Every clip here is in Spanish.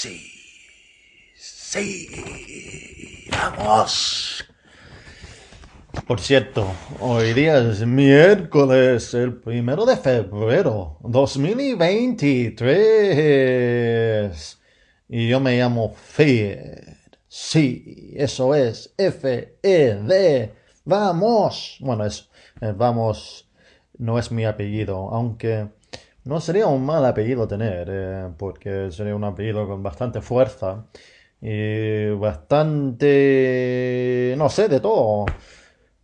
Sí. Sí. Vamos. Por cierto, hoy día es miércoles, el primero de febrero, 2023. Y yo me llamo Fed. Sí, eso es, F-E-D. Vamos. Bueno, es, eh, vamos, no es mi apellido, aunque no sería un mal apellido tener, eh, porque sería un apellido con bastante fuerza y bastante, no sé, de todo.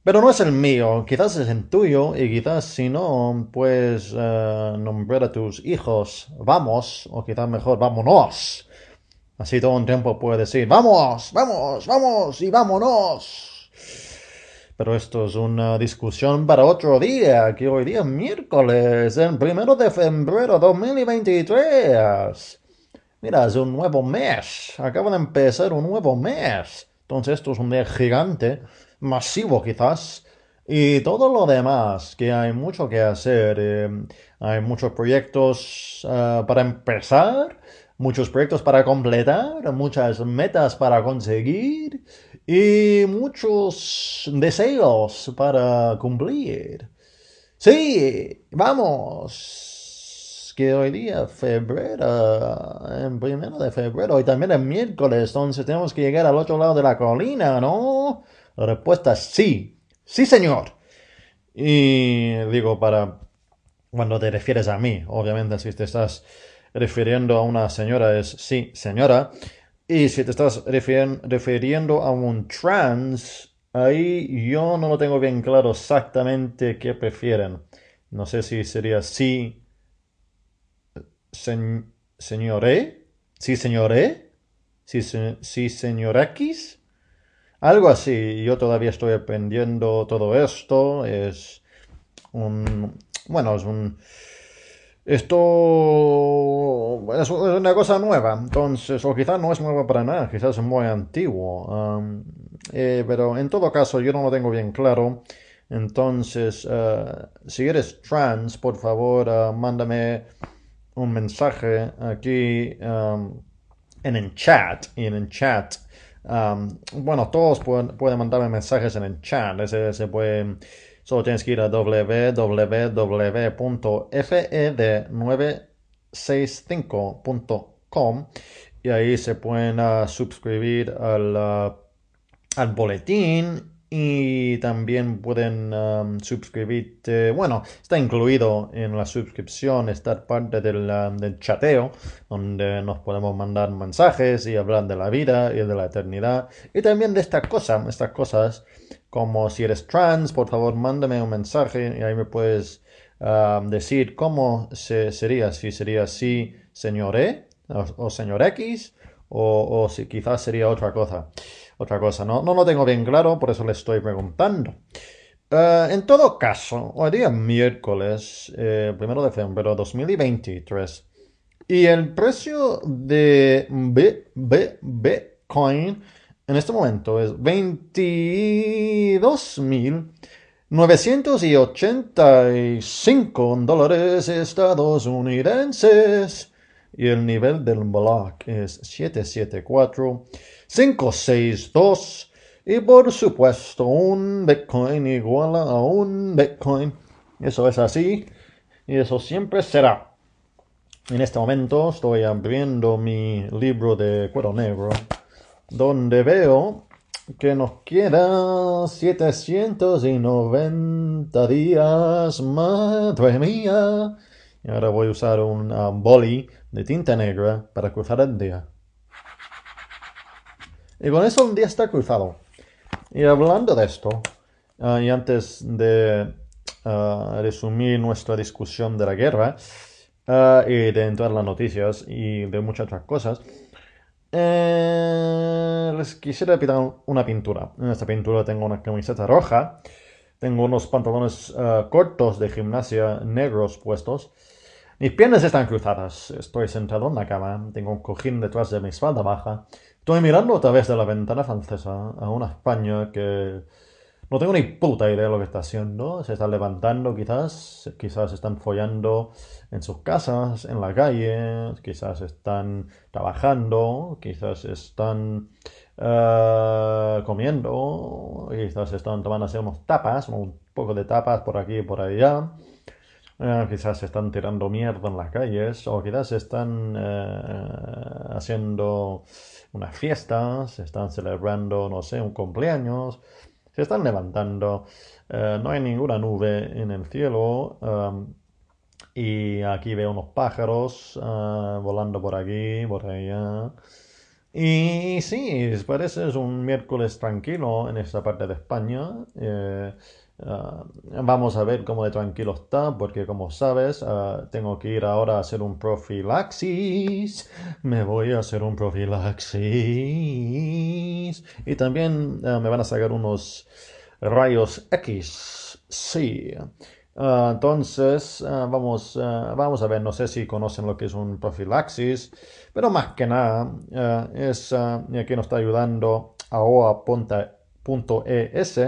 Pero no es el mío, quizás es el tuyo y quizás si no, pues eh, nombrar a tus hijos vamos, o quizás mejor vámonos. Así todo un tiempo puede decir vamos, vamos, vamos y vámonos. Pero esto es una discusión para otro día, que hoy día es miércoles, el primero de febrero 2023. Mira, es un nuevo mes, acaba de empezar un nuevo mes. Entonces esto es un día gigante, masivo quizás. Y todo lo demás, que hay mucho que hacer. Eh, hay muchos proyectos uh, para empezar, muchos proyectos para completar, muchas metas para conseguir y muchos deseos para cumplir. Sí, vamos. Que hoy día, febrero, en primero de febrero, y también es miércoles, entonces tenemos que llegar al otro lado de la colina, ¿no? La respuesta es sí. Sí, señor. Y digo, para cuando te refieres a mí, obviamente, si te estás refiriendo a una señora, es sí, señora. Y si te estás refiriendo a un trans, ahí yo no lo tengo bien claro exactamente qué prefieren. No sé si sería sí, señoré, sí, señoré, sí, sí, señor X. Algo así. Yo todavía estoy aprendiendo todo esto. Es un, bueno, es un esto es una cosa nueva, entonces, o quizás no es nueva para nada, quizás es muy antiguo. Eh, pero en todo caso, yo no lo tengo bien claro. Entonces, uh, si eres trans, por favor, uh, mándame un mensaje aquí en el chat. En el chat, bueno, todos pueden, pueden, mandarme mensajes en el chat. Ese se puede Solo tienes que ir a www.fed965.com y ahí se pueden uh, suscribir al, uh, al boletín y también pueden um, suscribirte, bueno, está incluido en la suscripción estar parte del, um, del, chateo, donde nos podemos mandar mensajes y hablar de la vida y de la eternidad y también de estas cosas, estas cosas como si eres trans, por favor mándame un mensaje y ahí me puedes um, decir cómo se, sería, si sería sí señor E o, señor X o, si quizás sería otra cosa. Otra cosa, no, no lo tengo bien claro, por eso le estoy preguntando. Uh, en todo caso, hoy día miércoles, eh, primero de febrero de 2023, y el precio de B, B, Bitcoin en este momento es 22.985 dólares estadounidenses. Y el nivel del block es 774-562. Y por supuesto, un Bitcoin igual a un Bitcoin. Eso es así. Y eso siempre será. En este momento estoy abriendo mi libro de cuero negro donde veo que nos quedan 790 días, madre mía. Y ahora voy a usar un boli de tinta negra para cruzar el día. Y con eso un día está cruzado. Y hablando de esto, uh, y antes de uh, resumir nuestra discusión de la guerra, uh, y de entrar las noticias y de muchas otras cosas, eh, les quisiera pedir una pintura. En esta pintura tengo una camiseta roja, tengo unos pantalones cortos de gimnasia negros puestos. Mis piernas están cruzadas, estoy sentado en la cama, tengo un cojín detrás de mi espalda baja. Estoy mirando a través de la ventana francesa a una España que No tengo ni puta idea de lo que está haciendo. Se están levantando quizás, quizás están follando en sus casas, en la calle, quizás están trabajando, quizás están uh, comiendo, quizás están tomando unos tapas, un poco de tapas por aquí y por allá. Uh, quizás están tirando mierda en las calles o quizás están uh, haciendo unas fiestas, están celebrando, no sé, un cumpleaños se están levantando, eh, no hay ninguna nube en el cielo y aquí veo unos pájaros uh, volando por aquí, por allá. Y sí, parece un miércoles tranquilo en esta parte de España. Eh, uh, vamos a ver cómo de tranquilo está, porque como sabes, uh, tengo que ir ahora a hacer un profilaxis. Me voy a hacer un profilaxis. Y también me van a sacar unos rayos X. Sí. Ah, entonces, ah, vamos, ah, vamos a ver, no sé si conocen lo que es un profilaxis, pero más que nada es, aquí nos está ayudando aoa.es,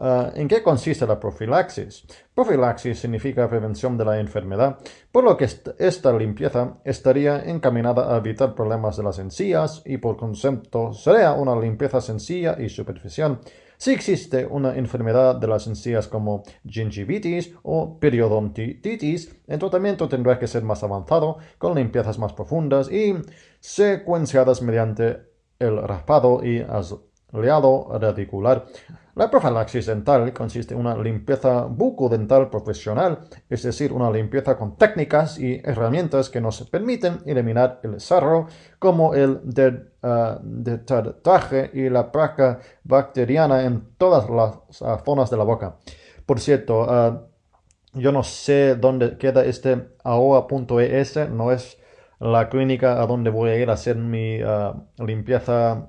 ¿En qué consiste la profilaxis? Profilaxis significa prevención de la enfermedad, por lo que esta limpieza estaría encaminada a evitar problemas de las encías y por concepto sería una limpieza sencilla y superficial si existe una enfermedad de las encías como gingivitis o periodontitis, el tratamiento tendrá que ser más avanzado, con limpiezas más profundas y secuenciadas mediante el raspado y aliado radicular. La profilaxis dental consiste en una limpieza bucodental profesional, es decir, una limpieza con técnicas y herramientas que nos permiten eliminar el sarro, como el uh, detartaje y la placa bacteriana en todas las uh, zonas de la boca. Por cierto, uh, yo no sé dónde queda este aoa.es, no es la clínica a donde voy a ir a hacer mi limpieza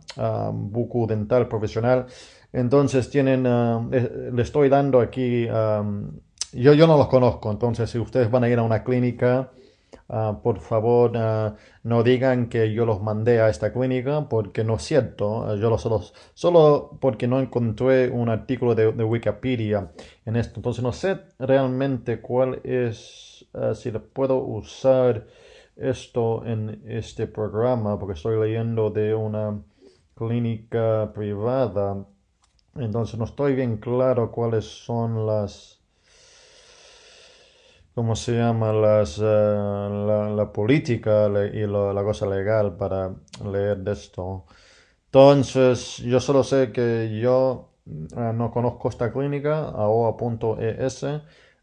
bucodental profesional. Entonces tienen, ah, le estoy dando aquí, yo, yo no los conozco, entonces si ustedes van a ir a una clínica, por favor no digan que yo los mandé a esta clínica porque no es cierto, yo los solo, solo porque no encontré un artículo de, Wikipedia en esto, entonces no sé realmente cuál es, si le puedo usar esto en este programa porque estoy leyendo de una clínica privada entonces no estoy bien claro cuáles son las... ¿Cómo se llama? Las, eh, la, política y la cosa legal para leer de esto. Entonces, yo solo sé que yo eh, no conozco esta clínica, aoa.es.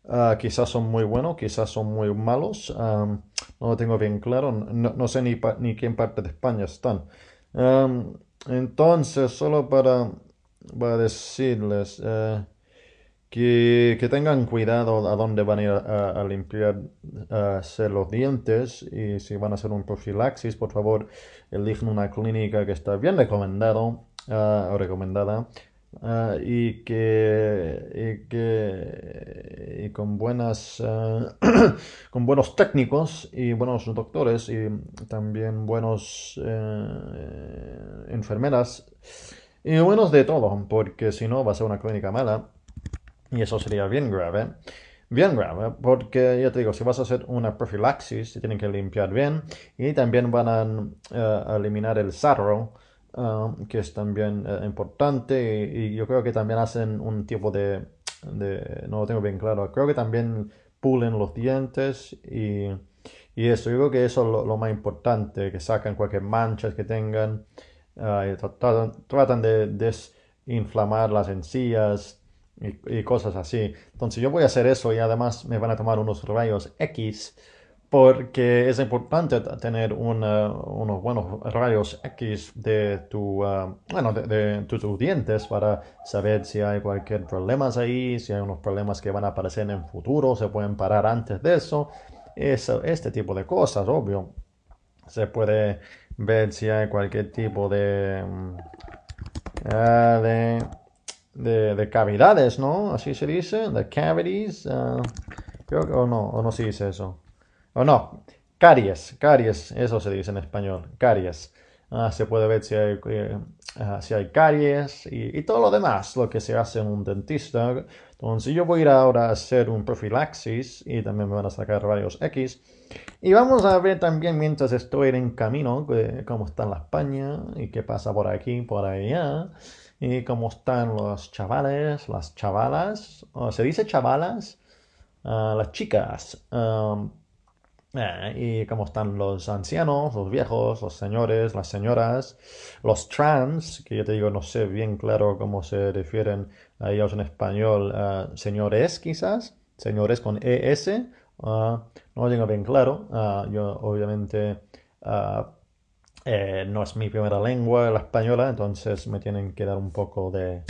Eh, quizás son muy buenos, quizás son muy malos. no lo tengo bien claro. No, sé ni, ni qué parte de España están. entonces, solo para voy a decirles eh, que, que, tengan cuidado a dónde van a ir a, limpiar limpiarse los dientes y si van a hacer un profilaxis, por favor, eligen una clínica que está bien recomendado uh, o recomendada. Uh, y que, y que y con buenas con buenos técnicos y buenos doctores y también buenos enfermeras y buenos de todo, porque si no va a ser una clínica mala. Y eso sería bien grave. Bien grave, porque ya te digo, si vas a hacer una profilaxis, tienen que limpiar bien. Y también van a uh, eliminar el sarro, uh, que es también uh, importante. Y, yo creo que también hacen un tipo de, No lo tengo bien claro. Creo que también pulen los dientes y, y eso. Yo creo que eso es lo, más importante, que sacan cualquier mancha que tengan. Ah, tratan, de desinflamar las encías y, cosas así. Entonces yo voy a hacer eso y además me van a tomar unos rayos X porque es importante tener unos buenos rayos X de tu, ah, bueno, de, tus dientes para saber si hay cualquier problema ahí, si hay unos problemas que van a aparecer en el futuro, se pueden parar antes de eso. eso este tipo de cosas, obvio. Se puede ver si hay cualquier tipo de, mm, ah, de, de, cavidades, ¿no? Así se dice, de cavities. Uh, creo que, no, o no se dice eso. O no, caries, caries, eso se dice en español, caries. Ah, se puede ver si hay eh, ah, si hay caries y, y, todo lo demás, lo que se hace en un dentista. Entonces yo voy a ir ahora a hacer un profilaxis y también me van a sacar rayos X. Y vamos a ver también mientras estoy en camino cómo está la España y qué pasa por aquí, por allá. Y cómo están los chavales, las chavalas. ¿Se dice chavalas? Ah, las chicas. Eh, y cómo están los ancianos, los viejos, los señores, las señoras, los trans, que yo te digo, no sé bien claro cómo se refieren a ellos en español, señores quizás, señores con ES, uh, no lo tengo bien claro, ah, yo obviamente ah, eh, no es mi primera lengua la española, entonces me tienen que dar un poco de,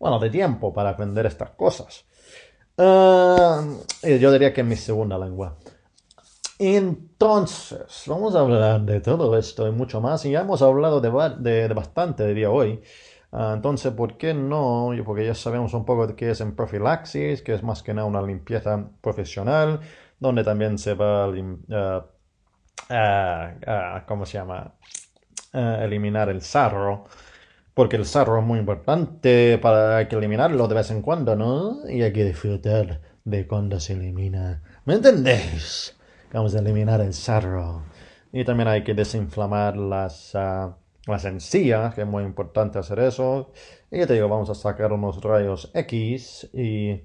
bueno, de tiempo para aprender estas cosas. yo diría que es mi segunda lengua. Entonces, vamos a hablar de todo esto y mucho más. Y ya hemos hablado de, bastante, diría hoy. Ah, entonces, ¿por qué no? Porque ya sabemos un poco de qué es en profilaxis, que es más que nada una limpieza profesional, donde también se va a, ¿cómo se llama? eliminar el sarro. Porque el sarro es muy importante para que eliminarlo de vez en cuando, ¿no? Y hay que disfrutar de cuando se elimina. ¿Me entendéis? Vamos a eliminar el sarro. Y también hay que desinflamar las, uh, las encías, que es muy importante hacer eso. Y ya te digo, vamos a sacar unos rayos X y,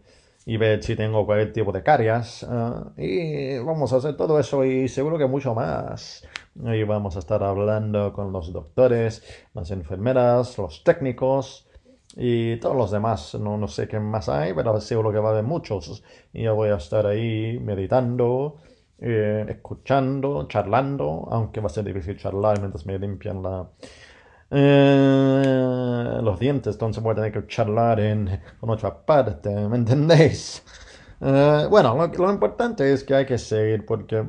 y ver si tengo cualquier tipo de caries. Uh, y vamos a hacer todo eso y seguro que mucho más. Y vamos a estar hablando con los doctores, las enfermeras, los técnicos y todos los demás. No, no sé qué más hay, pero seguro que va a haber muchos. Y yo voy a estar ahí meditando eh, escuchando, charlando, aunque va a ser difícil charlar mientras me limpian la, eh, los dientes, entonces voy a tener que charlar en, otra parte, ¿me entendéis? Eh, bueno, lo, importante es que hay que seguir porque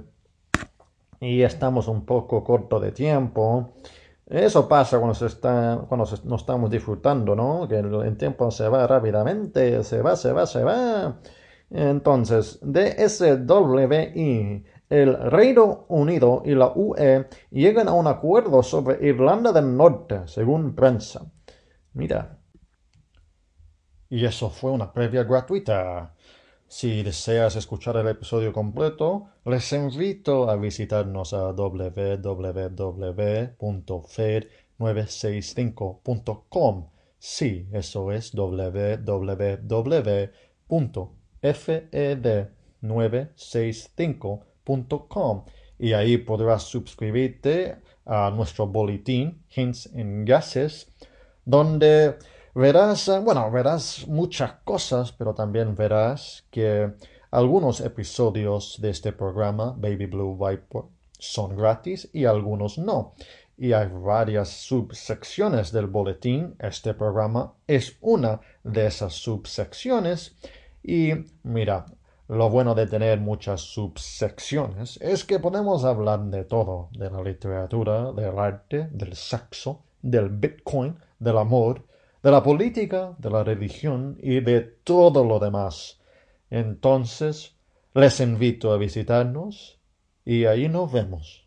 y estamos un poco corto de tiempo. Eso pasa cuando se está, cuando no estamos disfrutando, ¿no? Que el, el, tiempo se va rápidamente, se va, se va, se va. Entonces, DSWI, el Reino Unido y la UE llegan a un acuerdo sobre Irlanda del Norte, según prensa. Mira. Y eso fue una previa gratuita. Si deseas escuchar el episodio completo, les invito a visitarnos a www.fed965.com. Sí, eso es www fed965.com y ahí podrás suscribirte a nuestro boletín Hints and Gases, donde verás, eh, bueno, verás muchas cosas, pero también verás que algunos episodios de este programa, Baby Blue Viper, son gratis y algunos no. Y hay varias subsecciones del boletín. Este programa es una de esas subsecciones y mira, lo bueno de tener muchas subsecciones es que podemos hablar de todo, de la literatura, del arte, del sexo, del Bitcoin, del amor, de la política, de la religión y de todo lo demás. Entonces, les invito a visitarnos y ahí nos vemos.